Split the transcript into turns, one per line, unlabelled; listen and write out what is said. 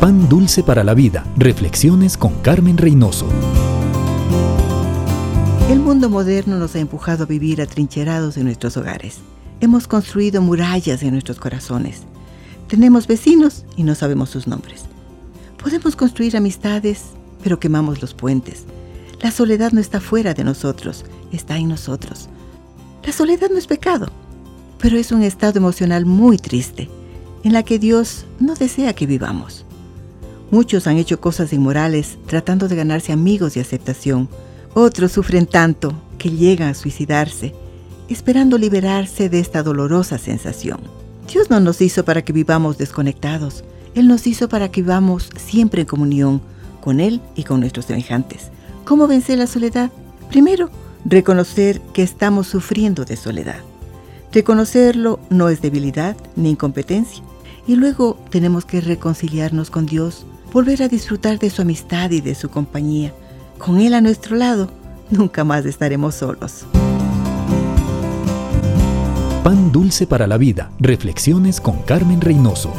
Pan Dulce para la Vida. Reflexiones con Carmen Reynoso.
El mundo moderno nos ha empujado a vivir atrincherados en nuestros hogares. Hemos construido murallas en nuestros corazones. Tenemos vecinos y no sabemos sus nombres. Podemos construir amistades, pero quemamos los puentes. La soledad no está fuera de nosotros, está en nosotros. La soledad no es pecado, pero es un estado emocional muy triste, en la que Dios no desea que vivamos. Muchos han hecho cosas inmorales tratando de ganarse amigos y aceptación. Otros sufren tanto que llegan a suicidarse, esperando liberarse de esta dolorosa sensación. Dios no nos hizo para que vivamos desconectados. Él nos hizo para que vivamos siempre en comunión con Él y con nuestros semejantes. ¿Cómo vencer la soledad? Primero, reconocer que estamos sufriendo de soledad. Reconocerlo no es debilidad ni incompetencia. Y luego tenemos que reconciliarnos con Dios volver a disfrutar de su amistad y de su compañía. Con Él a nuestro lado, nunca más estaremos solos.
Pan dulce para la vida. Reflexiones con Carmen Reynoso.